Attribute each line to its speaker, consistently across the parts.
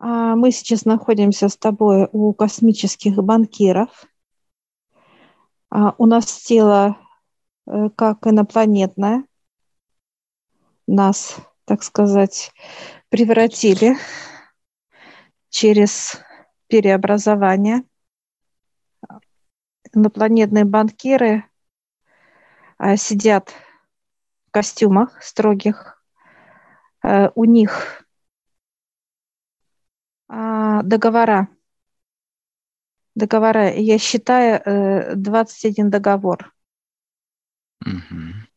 Speaker 1: А, мы сейчас находимся с тобой у космических банкиров. А, у нас тело э, как инопланетное. Нас, так сказать, превратили через переобразование. Инопланетные банкиры а, сидят в костюмах строгих. Э, у них а, договора. Договора. Я считаю 21 э, договор. Угу.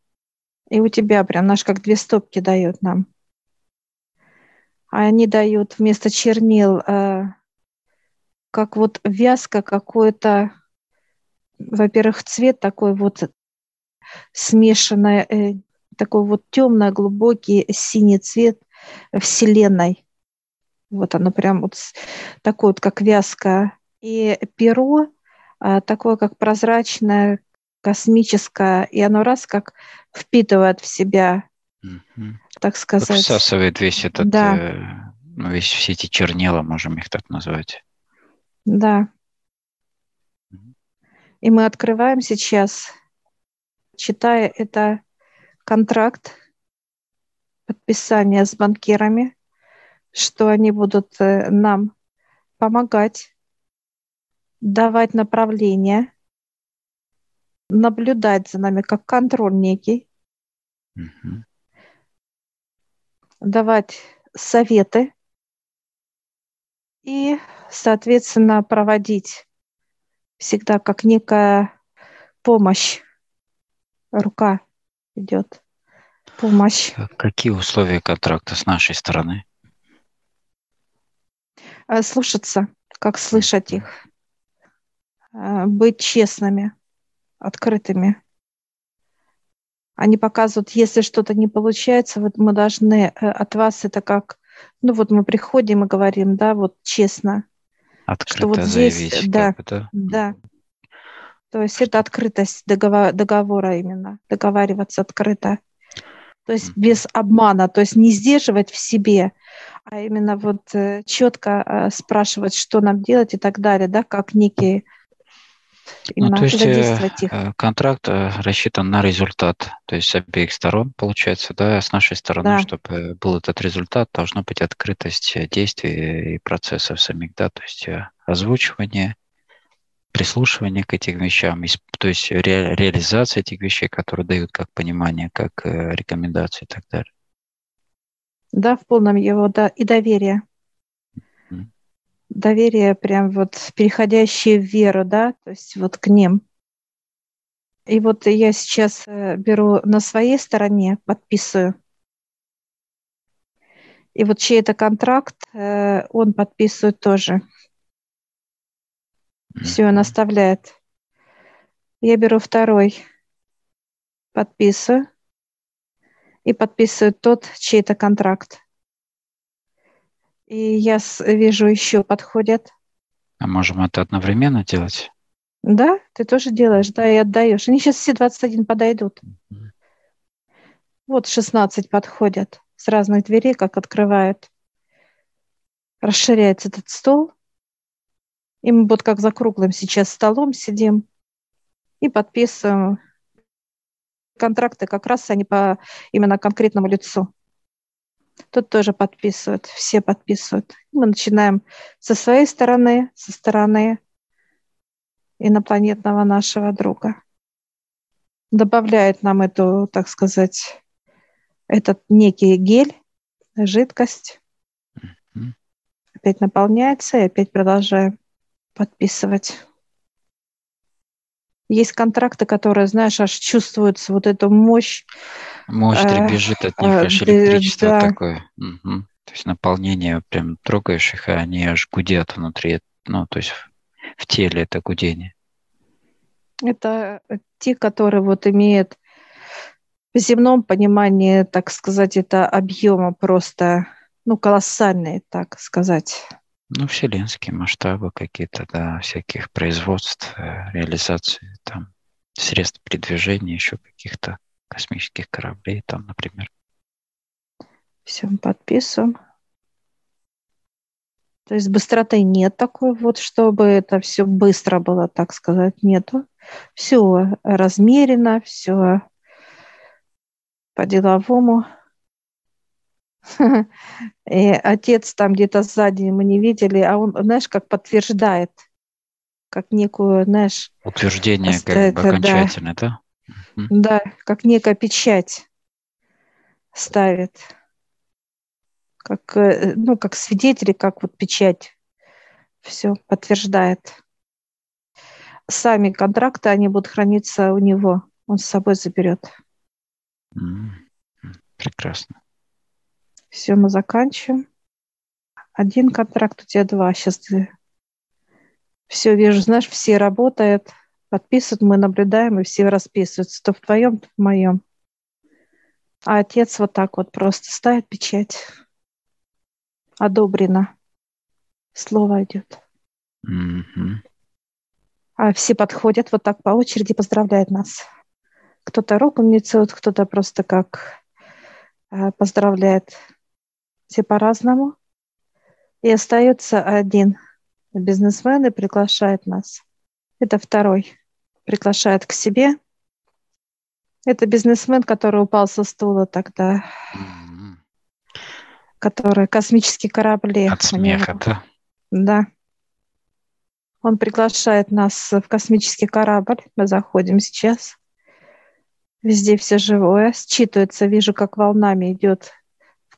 Speaker 1: И у тебя прям наш как две стопки дают нам. А они дают вместо чернил э, как вот вязка какой-то, во-первых, цвет такой вот смешанный, э, такой вот темный, глубокий синий цвет Вселенной. Вот оно прям вот такое вот, как вязка. И перо а, такое, как прозрачное, космическое, и оно раз как впитывает в себя, угу. так сказать.
Speaker 2: Всасывает весь этот, да. э, ну, весь все эти чернила, можем их так назвать.
Speaker 1: Да. И мы открываем сейчас, читая это контракт, подписание с банкирами, что они будут э, нам помогать, давать направление, наблюдать за нами как контроль некий, угу. давать советы и, соответственно, проводить всегда как некая помощь, рука идет, помощь.
Speaker 2: Какие условия контракта с нашей стороны?
Speaker 1: Э, слушаться, как слышать их, э, быть честными, открытыми. Они показывают, если что-то не получается, вот мы должны э, от вас это как, ну вот мы приходим и говорим, да, вот честно,
Speaker 2: Открыто что вот здесь,
Speaker 1: да, да, да. То есть это открытость договора, договора именно, договариваться открыто. То есть без обмана, то есть не сдерживать в себе, а именно вот э, четко э, спрашивать, что нам делать и так далее, да, как некие
Speaker 2: ну, то есть их. Э, контракт рассчитан на результат, то есть с обеих сторон, получается, да, с нашей стороны, да. чтобы был этот результат, должна быть открытость действий и процессов самих, да, то есть озвучивание, прислушивание к этим вещам, то есть ре, реализация этих вещей, которые дают как понимание, как рекомендации и так далее
Speaker 1: да, в полном его, да, и доверие. Mm-hmm. Доверие прям вот переходящее в веру, да, то есть вот к ним. И вот я сейчас э, беру на своей стороне, подписываю. И вот чей-то контракт э, он подписывает тоже. Все, он оставляет. Я беру второй, подписываю и подписывают тот чей-то контракт. И я вижу, еще подходят.
Speaker 2: А можем это одновременно делать?
Speaker 1: Да, ты тоже делаешь, да, и отдаешь. Они сейчас все 21 подойдут. Mm-hmm. Вот 16 подходят с разных дверей, как открывают. Расширяется этот стол. И мы вот как за круглым сейчас столом сидим и подписываем контракты как раз они по именно конкретному лицу. Тут тоже подписывают, все подписывают. Мы начинаем со своей стороны, со стороны инопланетного нашего друга. Добавляет нам эту, так сказать, этот некий гель, жидкость. Mm-hmm. Опять наполняется и опять продолжаем подписывать. Есть контракты, которые, знаешь, аж чувствуется вот эту мощь.
Speaker 2: Мощь дребезжит от них, э, аж электричество да. такое. Угу. То есть наполнение, прям трогаешь их, и они аж гудят внутри. Ну, то есть в теле это гудение.
Speaker 1: Это те, которые вот имеют в земном понимании, так сказать, это объема просто, ну, колоссальные, так сказать.
Speaker 2: Ну, вселенские масштабы какие-то, да, всяких производств, э, реализации, там, средств передвижения, еще каких-то космических кораблей, там, например.
Speaker 1: Все, подписываем. То есть быстроты нет такой вот, чтобы это все быстро было, так сказать, нету. Все размерено, все по-деловому. И отец там где-то сзади мы не видели, а он, знаешь, как подтверждает, как некую, знаешь...
Speaker 2: Утверждение как бы окончательное, да?
Speaker 1: Да, как некая печать ставит. Как, э, ну, как свидетели, как вот печать все подтверждает. Сами контракты, они будут храниться у него. Он с собой заберет.
Speaker 2: Прекрасно.
Speaker 1: Все, мы заканчиваем. Один контракт, у тебя два. Сейчас ты все вижу, знаешь, все работают, подписывают, мы наблюдаем, и все расписываются. То в твоем, то в моем. А отец вот так вот просто ставит печать. Одобрено. Слово идет. Mm-hmm. А все подходят вот так по очереди, поздравляют нас. Кто-то руку мне целует, кто-то просто как э, поздравляет. Все по-разному. И остается один бизнесмен и приглашает нас. Это второй. Приглашает к себе. Это бизнесмен, который упал со стула тогда. Mm-hmm. Который космические корабли.
Speaker 2: От смеха, да?
Speaker 1: Да. Он приглашает нас в космический корабль. Мы заходим сейчас. Везде все живое. Считывается, вижу, как волнами идет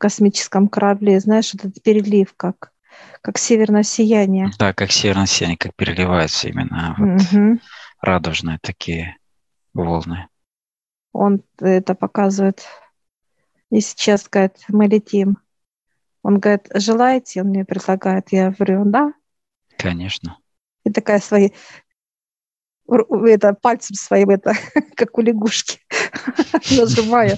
Speaker 1: космическом корабле. Знаешь, этот перелив, как, как северное сияние.
Speaker 2: Да, как северное сияние, как переливается именно. Вот угу. Радужные такие волны.
Speaker 1: Он это показывает. И сейчас, говорит, мы летим. Он говорит, желаете? Он мне предлагает. Я говорю, да.
Speaker 2: Конечно.
Speaker 1: И такая свои это пальцем своим, это как у лягушки, нажимаю,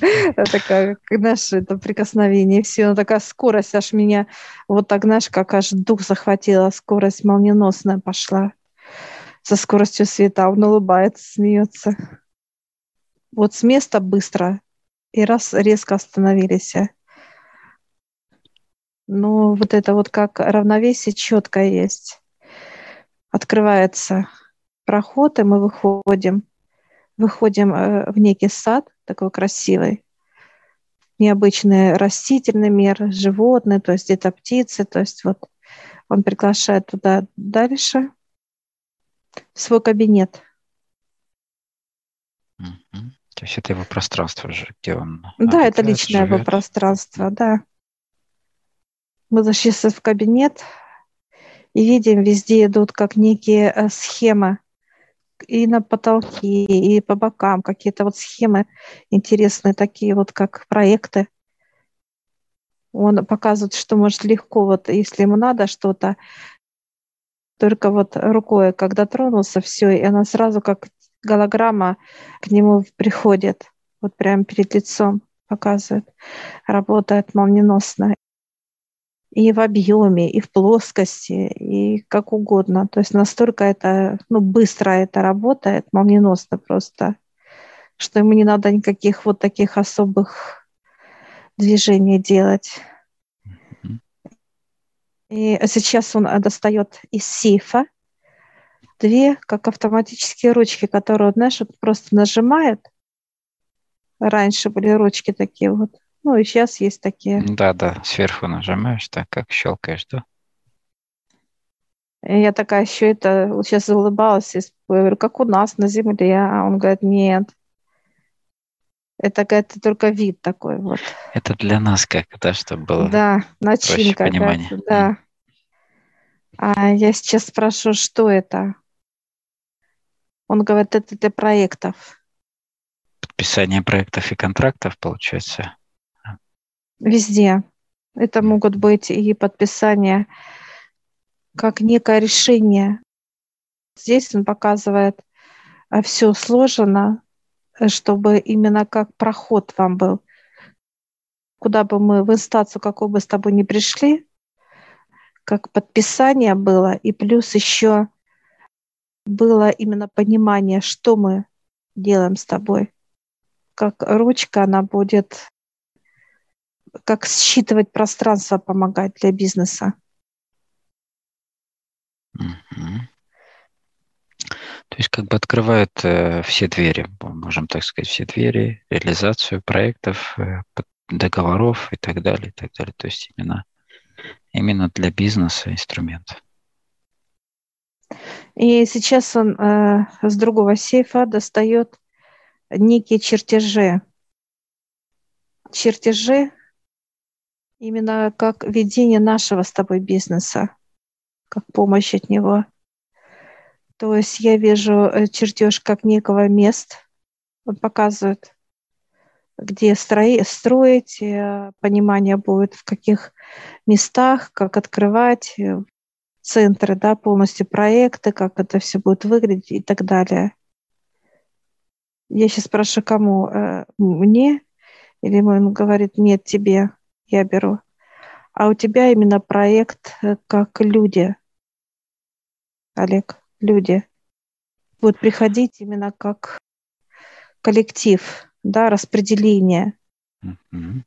Speaker 1: такая, знаешь, это прикосновение, все, такая скорость аж меня, вот так, знаешь, как аж дух захватила, скорость молниеносная пошла, со скоростью света, он улыбается, смеется. Вот с места быстро, и раз резко остановились. Ну, вот это вот как равновесие четко есть. Открывается проход, и мы выходим. Выходим э, в некий сад, такой красивый. Необычный растительный мир, животные, то есть где-то птицы. То есть вот он приглашает туда дальше, в свой кабинет.
Speaker 2: Mm-hmm. То есть это его пространство же, где он...
Speaker 1: Да, это личное живет. его пространство, да. Мы зашли в кабинет и видим, везде идут как некие э, схемы и на потолке, и по бокам какие-то вот схемы интересные, такие вот как проекты. Он показывает, что может легко, вот если ему надо что-то, только вот рукой, когда тронулся, все, и она сразу как голограмма к нему приходит, вот прямо перед лицом показывает, работает молниеносно и в объеме, и в плоскости, и как угодно. То есть настолько это, ну, быстро это работает, молниеносно просто, что ему не надо никаких вот таких особых движений делать. И сейчас он достает из сейфа две, как автоматические ручки, которые, знаешь, просто нажимает. Раньше были ручки такие вот. Ну, и сейчас есть такие.
Speaker 2: Да, да, сверху нажимаешь, так как щелкаешь, да?
Speaker 1: И я такая еще это, вот сейчас улыбалась, и говорю, как у нас на земле, а он говорит, нет. Это, говорит, только вид такой вот.
Speaker 2: Это для нас как, да, чтобы было
Speaker 1: Да, начинка.
Speaker 2: понимание.
Speaker 1: Да. А я сейчас спрошу, что это? Он говорит, это для проектов.
Speaker 2: Подписание проектов и контрактов, получается?
Speaker 1: Везде. Это могут быть и подписания как некое решение. Здесь он показывает а, все сложено, чтобы именно как проход вам был. Куда бы мы в инстанцию, какую бы с тобой не пришли, как подписание было, и плюс еще было именно понимание, что мы делаем с тобой. Как ручка, она будет как считывать пространство помогает для бизнеса.
Speaker 2: То есть как бы открывают э, все двери, можем так сказать, все двери, реализацию проектов, э, договоров и так далее, и так далее. То есть именно, именно для бизнеса инструмент.
Speaker 1: И сейчас он э, с другого сейфа достает некие чертежи. Чертежи именно как ведение нашего с тобой бизнеса, как помощь от него. То есть я вижу э, чертеж как некого места, он показывает, где строи, строить, э, понимание будет, в каких местах, как открывать э, центры, да, полностью проекты, как это все будет выглядеть и так далее. Я сейчас спрашиваю, кому? Мне? Или он говорит, нет, тебе, я беру. А у тебя именно проект как люди, Олег люди будут приходить именно как коллектив, да, распределение. Mm-hmm.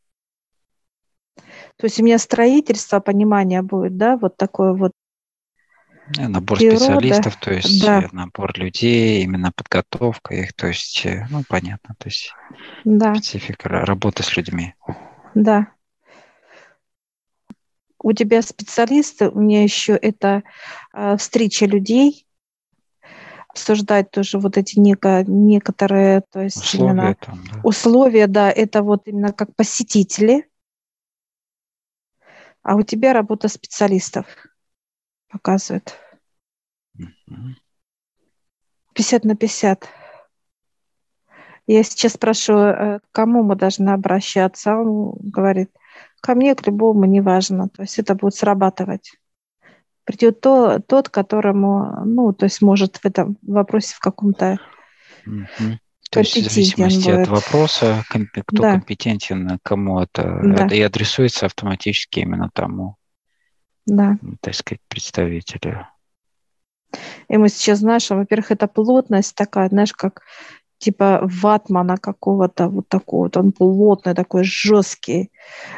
Speaker 1: То есть у меня строительство, понимание будет, да, вот такое вот.
Speaker 2: Э, набор природа. специалистов, то есть да. Э, набор людей, именно подготовка их, то есть, э, ну, понятно, то есть да. специфика работы с людьми.
Speaker 1: Да. У тебя специалисты, у меня еще это э, встреча людей, обсуждать тоже вот эти неко, некоторые, то есть условия, именно там, да. условия, да, это вот именно как посетители, а у тебя работа специалистов показывает. 50 на 50. Я сейчас спрашиваю, э, к кому мы должны обращаться. Он говорит, ко мне, к любому, неважно. То есть это будет срабатывать придет то, тот, которому, ну, то есть может в этом вопросе в каком-то
Speaker 2: mm-hmm. То есть в зависимости будет. от вопроса, кто да. компетентен, кому это да. и адресуется автоматически именно тому, да. так сказать, представителю.
Speaker 1: И мы сейчас, знаешь, во-первых, это плотность такая, знаешь, как типа ватмана какого-то вот такого, вот он плотный, такой жесткий.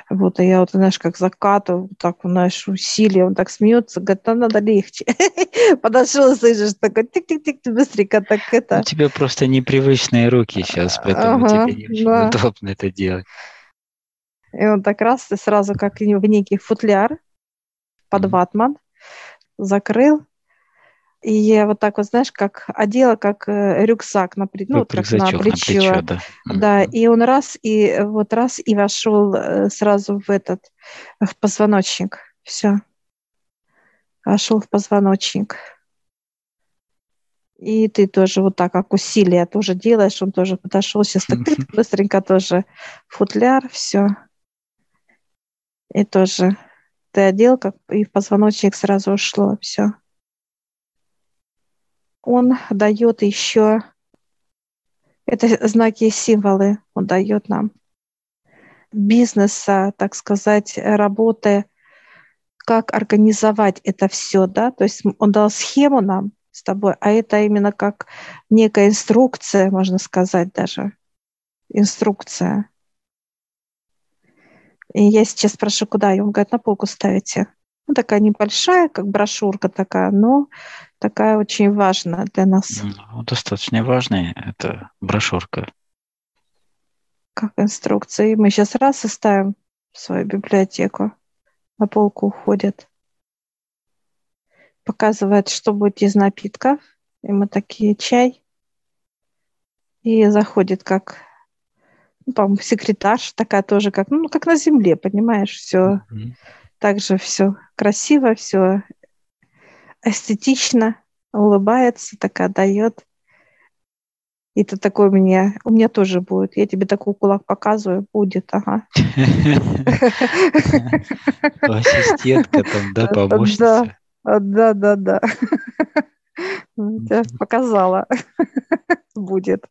Speaker 1: Вот, и я вот, знаешь, как закатываю, вот так, знаешь, усилие, он так смеется, говорит, а надо легче. Подошел, слышишь, такой тик-тик-тик, быстренько так это.
Speaker 2: У тебя просто непривычные руки сейчас, поэтому ага, тебе не очень да. удобно это делать.
Speaker 1: И он так раз, и сразу как в некий футляр под ватман, закрыл, и я вот так вот, знаешь, как одела, как э, рюкзак, на, ну, как на плечо. На плечо да. да, и он раз, и вот раз, и вошел э, сразу в этот, в позвоночник. Все. Вошел в позвоночник. И ты тоже вот так, как усилие тоже делаешь, он тоже подошел, сейчас так быстренько тоже футляр, все. И тоже ты одел, как и в позвоночник сразу ушло, все он дает еще, это знаки и символы он дает нам, бизнеса, так сказать, работы, как организовать это все, да, то есть он дал схему нам с тобой, а это именно как некая инструкция, можно сказать даже, инструкция. И я сейчас спрошу, куда? И он говорит, на полку ставите. Ну, такая небольшая, как брошюрка такая, но такая очень важная для нас.
Speaker 2: Ну, достаточно важная это брошюрка.
Speaker 1: Как инструкции. Мы сейчас раз и ставим в свою библиотеку. На полку уходит. Показывает, что будет из напитков. И мы такие чай. И заходит как ну, по секретарь такая тоже, как, ну, как на земле, понимаешь, все. Mm-hmm. Также все красиво, все эстетично, улыбается, такая дает. И ты такой у меня, у меня тоже будет. Я тебе такой кулак показываю, будет, ага.
Speaker 2: Ассистентка там, да, помощница.
Speaker 1: Да, да, да. Показала. Будет.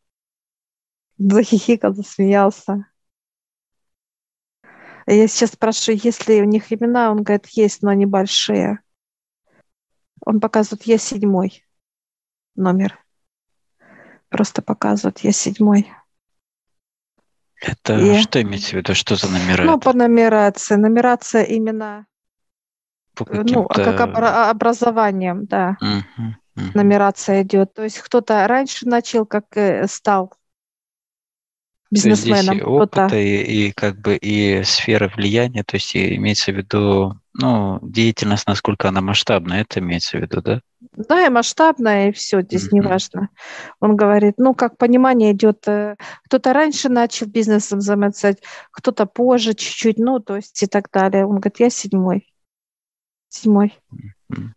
Speaker 1: Захихикал, засмеялся. Я сейчас спрашиваю, есть ли у них имена, он говорит, есть, но они большие. Он показывает, я седьмой номер. Просто показывает, я седьмой.
Speaker 2: Это и... что имеется в виду? Что за номера?
Speaker 1: Ну, по нумерации. Нумерация именно по ну, как обра- образованием, да.
Speaker 2: Угу,
Speaker 1: нумерация идет. То есть кто-то раньше начал, как э, стал бизнесменом.
Speaker 2: здесь опыта и, и как бы и сфера влияния, то есть имеется в виду, ну, деятельность, насколько она масштабная, это имеется в виду, да?
Speaker 1: Да, и масштабная, и все, здесь mm-hmm. не важно. Он говорит, ну, как понимание идет, э, кто-то раньше начал бизнесом заниматься, кто-то позже чуть-чуть, ну, то есть и так далее. Он говорит, я седьмой. Седьмой. Mm-hmm.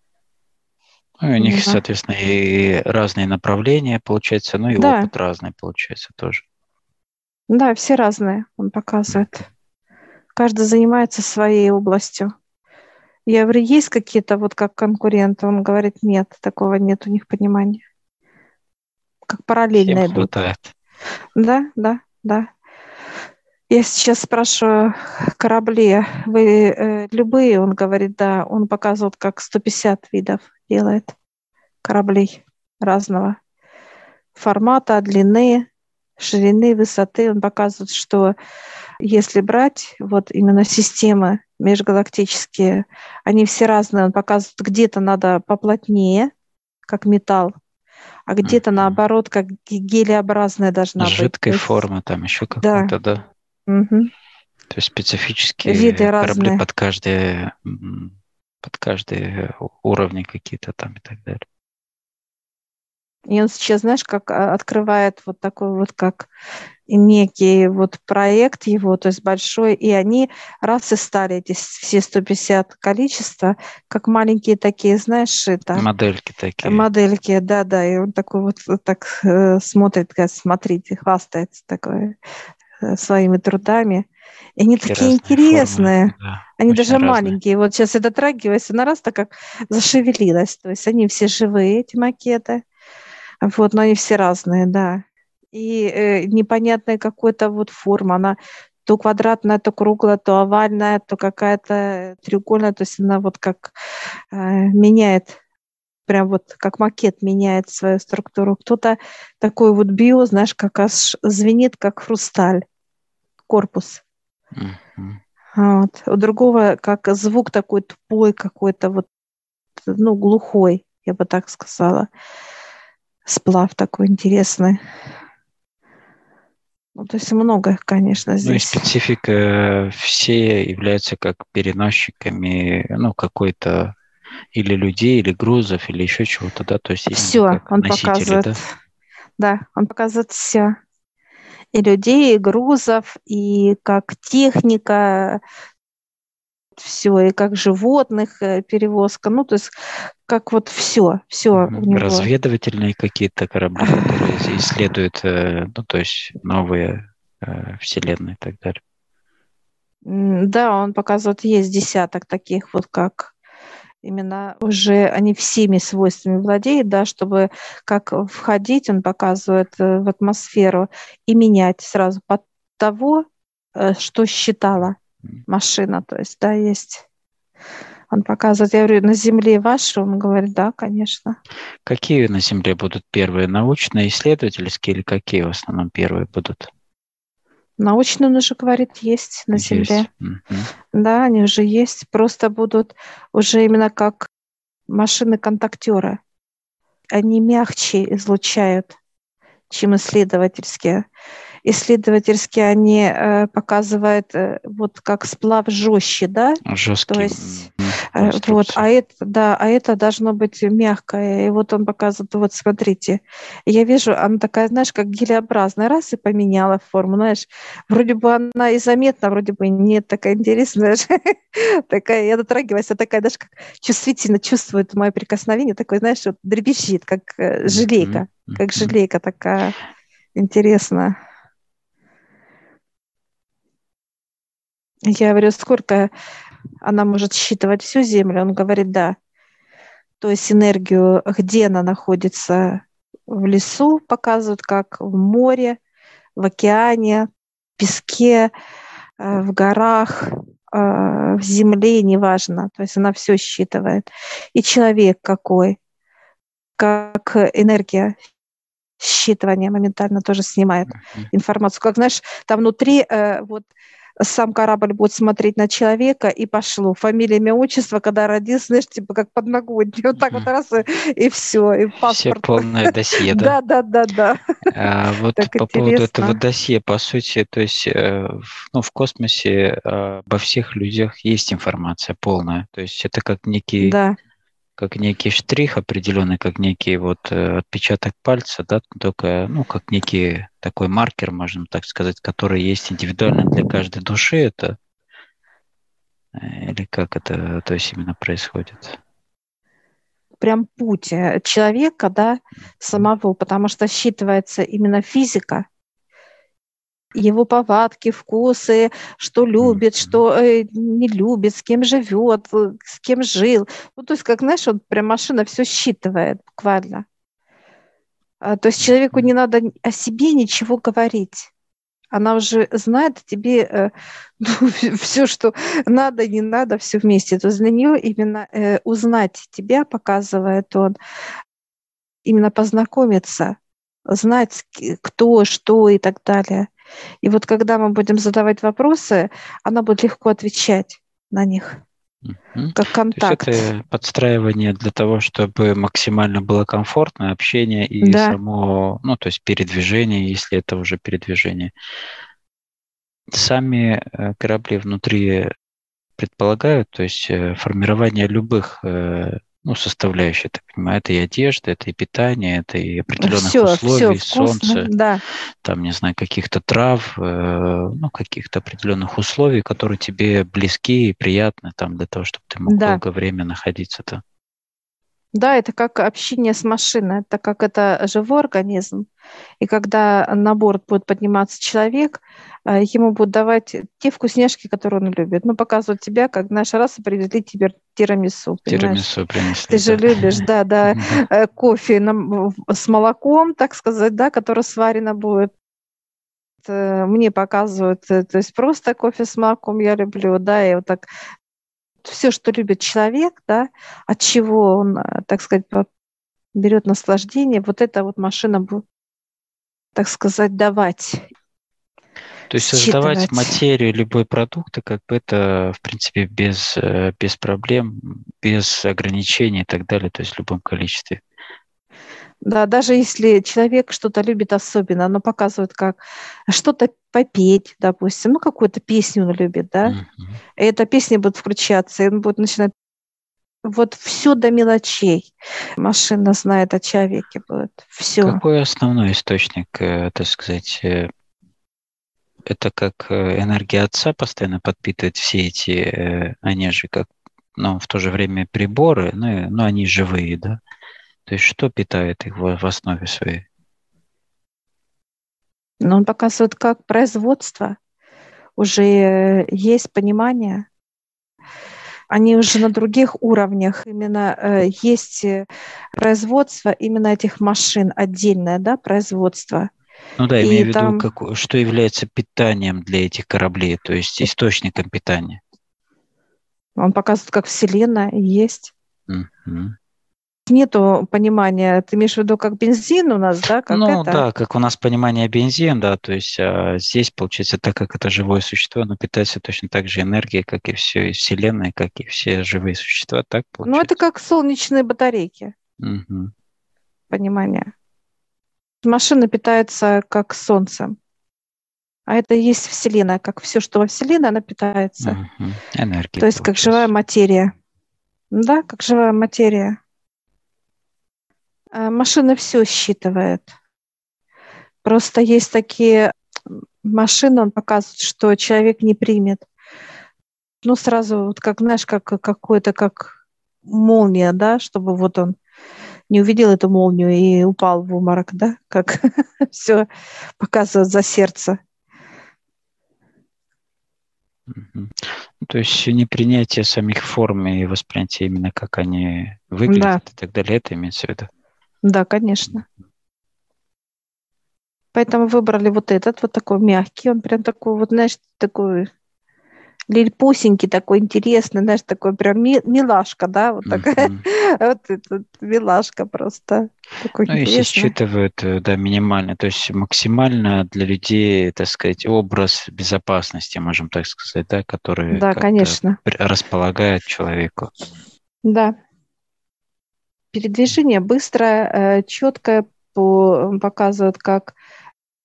Speaker 2: Ну, у них, да. соответственно, и разные направления, получается, ну и да. опыт разный, получается, тоже.
Speaker 1: Да, все разные, он показывает. Каждый занимается своей областью. Я говорю, есть какие-то вот как конкуренты? Он говорит, нет, такого нет у них понимания. Как параллельно Всем идут. Хватает. Да, да, да. Я сейчас спрашиваю корабли, вы э, любые? Он говорит, да. Он показывает, как 150 видов делает кораблей разного формата, длины, ширины, высоты. Он показывает, что если брать вот именно системы межгалактические, они все разные. Он показывает, где-то надо поплотнее, как металл, а где-то mm-hmm. наоборот, как гелеобразная должна
Speaker 2: Жидкой быть. Жидкой формы там еще какой-то, да? да? Угу. То есть специфические Виды корабли разные. под каждые под каждые уровни какие-то там и так далее.
Speaker 1: И он сейчас, знаешь, как а, открывает вот такой вот как некий вот проект его, то есть большой, и они раз и стали эти все 150 количества, как маленькие такие, знаешь, это...
Speaker 2: Модельки такие.
Speaker 1: Модельки, да-да, и он такой вот, вот так э, смотрит, говорит, смотрите, хвастается такой э, своими трудами. И они такие, такие интересные. Формы, да, они даже разные. маленькие. Вот сейчас я дотрагиваюсь, она раз так как зашевелилась. То есть они все живые, эти макеты. Вот, но они все разные, да. И э, непонятная какая-то вот форма, она то квадратная, то круглая, то овальная, то какая-то треугольная, то есть она вот как э, меняет, прям вот как макет меняет свою структуру. Кто-то такой вот био, знаешь, как аж звенит, как хрусталь, корпус. Mm-hmm. Вот. У другого как звук такой тупой какой-то вот, ну, глухой, я бы так сказала сплав такой интересный. Ну, то есть много, конечно, здесь. Ну и
Speaker 2: специфика, все являются как переносчиками, ну, какой-то или людей, или грузов, или еще чего-то, да, то есть
Speaker 1: все, он показывает, да? да, он показывает все, и людей, и грузов, и как техника, все, и как животных э, перевозка, ну, то есть как вот все, все
Speaker 2: Разведывательные какие-то корабли, которые исследуют, э, ну, то есть новые э, вселенные и так далее.
Speaker 1: Да, он показывает, есть десяток таких вот как именно уже они всеми свойствами владеют, да, чтобы как входить, он показывает в атмосферу и менять сразу под того, что считала машина, то есть, да, есть. Он показывает, я говорю, на Земле ваши? Он говорит, да, конечно.
Speaker 2: Какие на Земле будут первые, научные, исследовательские или какие в основном первые будут?
Speaker 1: Научные, он уже говорит, есть на есть. Земле. Угу. Да, они уже есть, просто будут уже именно как машины-контактеры. Они мягче излучают, чем исследовательские исследовательские они э, показывают э, вот как сплав жестче, да?
Speaker 2: Жесткий.
Speaker 1: То есть э, вот, а это, да, а это должно быть мягкое. И вот он показывает, вот смотрите, я вижу, она такая, знаешь, как гелеобразная, раз и поменяла форму, знаешь, вроде бы она и заметна, вроде бы нет, такая интересная, такая, я дотрагиваюсь, а такая даже как чувствительно чувствует мое прикосновение, такой, знаешь, вот дребезжит, как э, желейка, как желейка такая интересная. Я говорю, сколько она может считывать всю Землю? Он говорит, да. То есть энергию, где она находится, в лесу показывают, как в море, в океане, в песке, э, в горах, э, в земле, неважно. То есть она все считывает. И человек какой, как энергия считывания моментально тоже снимает информацию. Как знаешь, там внутри э, вот сам корабль будет смотреть на человека и пошло. Фамилия, имя, отчество, когда родился, знаешь, типа как под ногой. Вот так вот раз и, и все, и паспорт. Все
Speaker 2: полное досье, да?
Speaker 1: Да, да, да, да.
Speaker 2: А, вот так по интересно. поводу этого досье, по сути, то есть э, ну, в космосе э, обо всех людях есть информация полная. То есть это как некий да как некий штрих определенный, как некий вот э, отпечаток пальца, да, только, ну, как некий такой маркер, можно так сказать, который есть индивидуально для каждой души, это э, или как это, то есть именно происходит?
Speaker 1: Прям путь э, человека, да, самого, потому что считывается именно физика, его повадки, вкусы, что любит, что э, не любит, с кем живет, э, с кем жил. Ну, то есть, как, знаешь, он прям машина все считывает буквально. А, то есть человеку не надо о себе ничего говорить. Она уже знает тебе э, ну, все, что надо, не надо, все вместе. То есть для нее именно э, узнать тебя показывает он, именно познакомиться, знать, кто, что и так далее. И вот когда мы будем задавать вопросы, она будет легко отвечать на них. Как контакт.
Speaker 2: То есть это подстраивание для того, чтобы максимально было комфортно общение и да. само, ну, то есть передвижение, если это уже передвижение. Сами э, корабли внутри предполагают, то есть э, формирование любых э, ну, составляющие, так понимаю, это и одежда, это и питание, это и определенных все, условий, все солнце, да. там, не знаю, каких-то трав, э, ну, каких-то определенных условий, которые тебе близки и приятны там для того, чтобы ты мог да. долгое время находиться там.
Speaker 1: Да, это как общение с машиной, так как это живой организм. И когда на борт будет подниматься человек, э, ему будут давать те вкусняшки, которые он любит. Ну, показывают тебя, как наша раса привезли тебе тирамису.
Speaker 2: Тирамису принесли.
Speaker 1: Ты же любишь, да, да, э, кофе с молоком, так сказать, да, которое сварено будет э, мне показывают, то есть просто кофе с молоком я люблю, да, и вот так все, что любит человек, да, от чего он, э, так сказать, берет наслаждение, вот эта вот машина будет, так сказать, давать.
Speaker 2: То есть создавать материю любой продукта, как бы это, в принципе, без, э, без проблем, без ограничений и так далее, то есть в любом количестве.
Speaker 1: Да, даже если человек что-то любит особенно, оно показывает, как что-то попеть, допустим, ну, какую-то песню он любит, да, mm-hmm. и эта песня будет включаться, и он будет начинать вот все до мелочей. Машина знает о человеке будет. Все.
Speaker 2: Какой основной источник, э, так сказать, э, это как э, энергия отца постоянно подпитывает все эти, они же как, но ну, в то же время приборы, ну, но они живые, да? То есть что питает их в, основе своей?
Speaker 1: Ну, он показывает, как производство. Уже есть понимание. Они уже на других уровнях. Именно э, есть э, производство именно этих машин отдельное, да, производство.
Speaker 2: Ну да, имею в виду, там... как, что является питанием для этих кораблей, то есть источником питания.
Speaker 1: Он показывает, как Вселенная есть. Угу нету понимания. Ты имеешь в виду как бензин у нас, да? Как
Speaker 2: ну
Speaker 1: это?
Speaker 2: да, как у нас понимание бензин, да, то есть а здесь, получается, так как это живое существо, оно питается точно так же энергией, как и все из Вселенной, как и все живые существа, так получается?
Speaker 1: Ну это как солнечные батарейки. Угу. Понимание. Машина питается как солнцем. А это и есть Вселенная, как все, что во Вселенной, она питается. Угу. Энергия. То есть получается. как живая материя. Да, как живая материя. Э, машина все считывает. Просто есть такие машины, он показывает, что человек не примет. Ну, сразу, вот как, знаешь, как какой-то, как молния, да, чтобы вот он не увидел эту молнию и упал в уморок, да, как все показывает за сердце.
Speaker 2: То есть непринятие самих форм и восприятие именно как они выглядят да. и так далее, это имеется в виду?
Speaker 1: Да, конечно. Поэтому выбрали вот этот, вот такой мягкий. Он прям такой, вот, знаешь, такой Лильпусенький такой интересный, знаешь, такой прям милашка, да, вот такая, вот этот милашка просто.
Speaker 2: Такой ну, если считывают, э, да, минимально, то есть максимально для людей, так сказать, образ безопасности, можем так сказать, да, который
Speaker 1: да, конечно.
Speaker 2: располагает человеку.
Speaker 1: Да. Передвижение быстрое, э, четкое, показывают как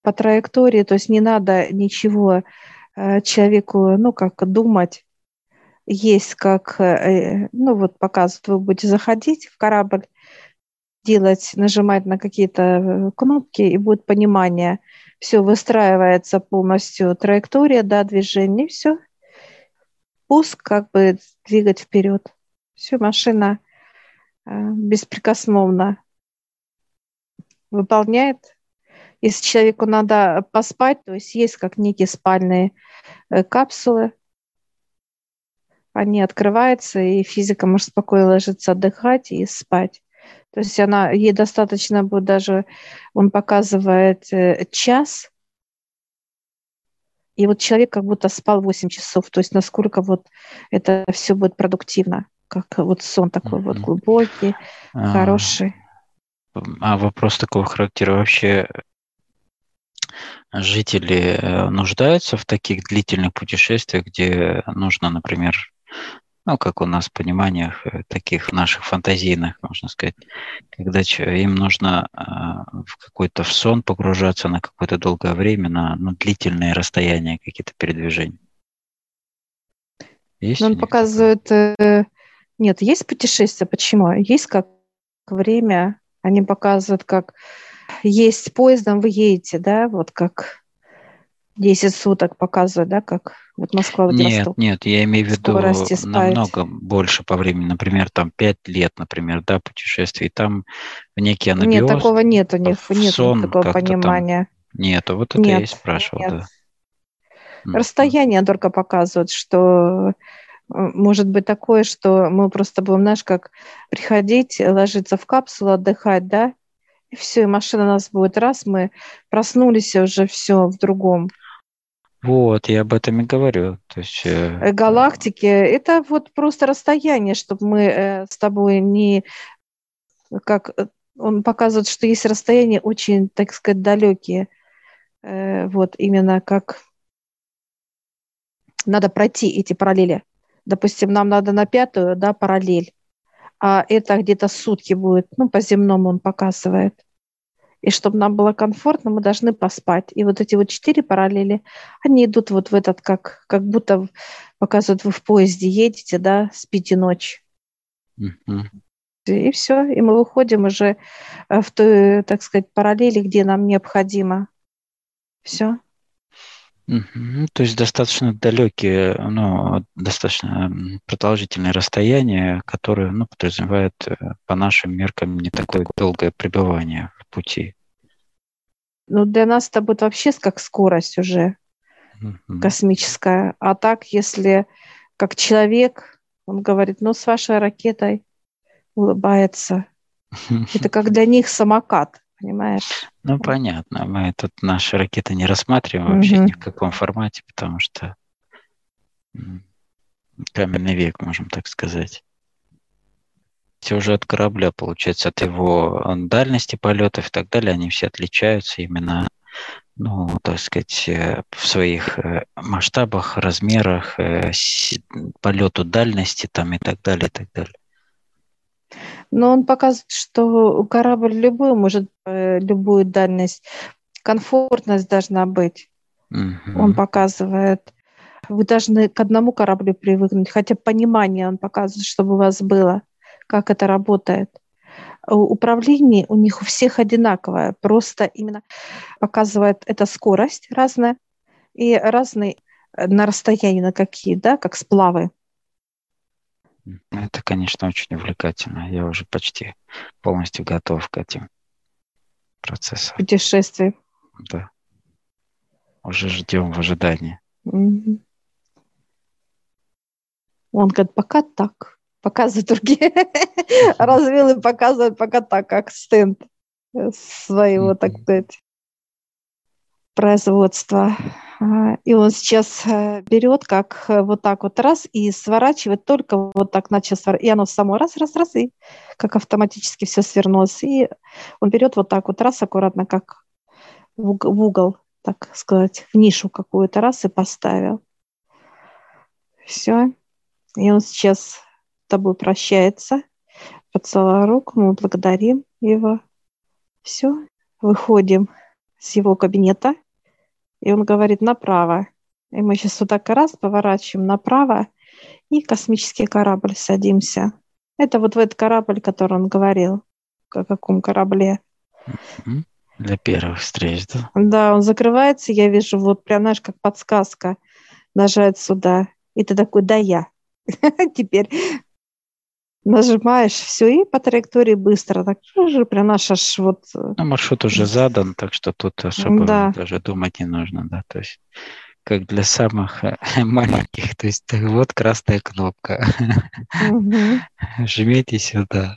Speaker 1: по траектории, то есть не надо ничего Э, человеку, ну, как думать, есть как, э, ну, вот показывают, вы будете заходить в корабль, делать, нажимать на какие-то кнопки, и будет понимание, все выстраивается полностью траектория, да, движение, все, пуск, как бы двигать вперед. Все, машина беспрекословно выполняет. Если человеку надо поспать, то есть есть как некие спальные э, капсулы, они открываются, и физика может спокойно ложиться отдыхать и спать. То есть она, ей достаточно будет даже, он показывает э, час, и вот человек как будто спал 8 часов, то есть насколько вот это все будет продуктивно, как вот сон такой mm-hmm. вот глубокий, а, хороший.
Speaker 2: А вопрос такого характера вообще жители э, нуждаются в таких длительных путешествиях, где нужно, например, ну, как у нас в пониманиях э, таких наших фантазийных, можно сказать, когда им нужно э, в какой-то в сон погружаться на какое-то долгое время, на ну, длительные расстояния, какие-то передвижения.
Speaker 1: Есть Но он показывает... Такое? Нет, есть путешествия. Почему? Есть как время, они показывают, как есть поездом, вы едете, да, вот как 10 суток показывают, да, как вот Москва,
Speaker 2: Владивосток. Нет, нет, я имею в виду намного больше по времени, например, там 5 лет, например, да, путешествий, там в некий анабиоз.
Speaker 1: Нет, такого нет у них, нет сон такого понимания.
Speaker 2: Там... Нет, вот это нет, я и спрашивал, нет.
Speaker 1: да. Расстояние только показывает, что может быть такое, что мы просто будем, знаешь, как приходить, ложиться в капсулу, отдыхать, да, и все, и машина у нас будет раз, мы проснулись уже все в другом.
Speaker 2: Вот, я об этом и говорю. То есть, э,
Speaker 1: э... Галактики – это вот просто расстояние, чтобы мы э, с тобой не… Как он показывает, что есть расстояния очень, так сказать, далекие. Вот именно как надо пройти эти параллели. Допустим, нам надо на пятую, да, параллель а это где-то сутки будет, ну, по земному он показывает. И чтобы нам было комфортно, мы должны поспать. И вот эти вот четыре параллели, они идут вот в этот, как, как будто показывают, вы в поезде едете, да, спите ночь. Mm-hmm. И все, и мы выходим уже э, в той, так сказать, параллели, где нам необходимо. Все.
Speaker 2: То есть достаточно далекие, ну, достаточно продолжительные расстояния, которые, ну, подразумевают э, по нашим меркам не такое долгое пребывание в пути.
Speaker 1: Ну, для нас это будет вообще как скорость уже угу. космическая. А так, если как человек, он говорит, ну, с вашей ракетой улыбается. Это как для них самокат понимаешь?
Speaker 2: Ну, понятно. Мы тут наши ракеты не рассматриваем вообще угу. ни в каком формате, потому что каменный век, можем так сказать. Все уже от корабля, получается, от его дальности полетов и так далее, они все отличаются именно, ну, так сказать, э, в своих э, масштабах, размерах, э, полету дальности там и так далее, и так далее.
Speaker 1: Но он показывает, что корабль любой может э, любую дальность, комфортность должна быть. Угу. Он показывает. Вы должны к одному кораблю привыкнуть, хотя понимание он показывает, чтобы у вас было, как это работает. Управление у них у всех одинаковое, просто именно показывает эта скорость разная и разные э, на расстоянии на какие, да, как сплавы.
Speaker 2: Это, конечно, очень увлекательно. Я уже почти полностью готов к этим процессам.
Speaker 1: Путешествий.
Speaker 2: Да. Уже ждем в ожидании.
Speaker 1: Угу. Он говорит, пока так. Показывает другие. Развил и показывает пока так, как стенд своего, так сказать, производства. А, и он сейчас э, берет как э, вот так вот раз и сворачивает только вот так начал сворачивать. И оно само раз, раз, раз, и как автоматически все свернулось. И он берет вот так вот раз аккуратно, как в угол, так сказать, в нишу какую-то раз и поставил. Все. И он сейчас с тобой прощается, поцеловал руку, мы благодарим его. Все, выходим с его кабинета, и он говорит направо. И мы сейчас вот так раз поворачиваем направо, и космический корабль садимся. Это вот в этот корабль, который он говорил, о каком корабле.
Speaker 2: Для первых встреч, да?
Speaker 1: Да, он закрывается, я вижу, вот прям, знаешь, как подсказка нажать сюда. И ты такой, да я. Теперь нажимаешь все и по траектории быстро. Так же прям наш аж вот...
Speaker 2: Э, ну, маршрут уже задан, так что тут особо да. даже думать не нужно, да. То есть как для самых э, маленьких. То есть вот красная кнопка. Жмите сюда.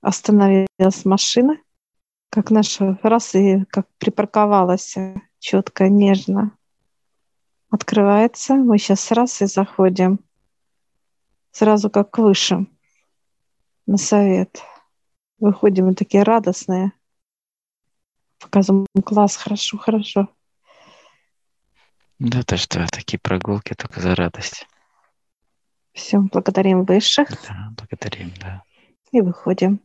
Speaker 1: Остановилась машина, как наша раз и как припарковалась четко, нежно открывается. Мы сейчас раз и заходим. Сразу как выше на совет. Выходим мы такие радостные. Показываем класс, хорошо, хорошо.
Speaker 2: Да, то что, такие прогулки только за радость.
Speaker 1: Все, благодарим высших.
Speaker 2: Да, благодарим, да.
Speaker 1: И выходим.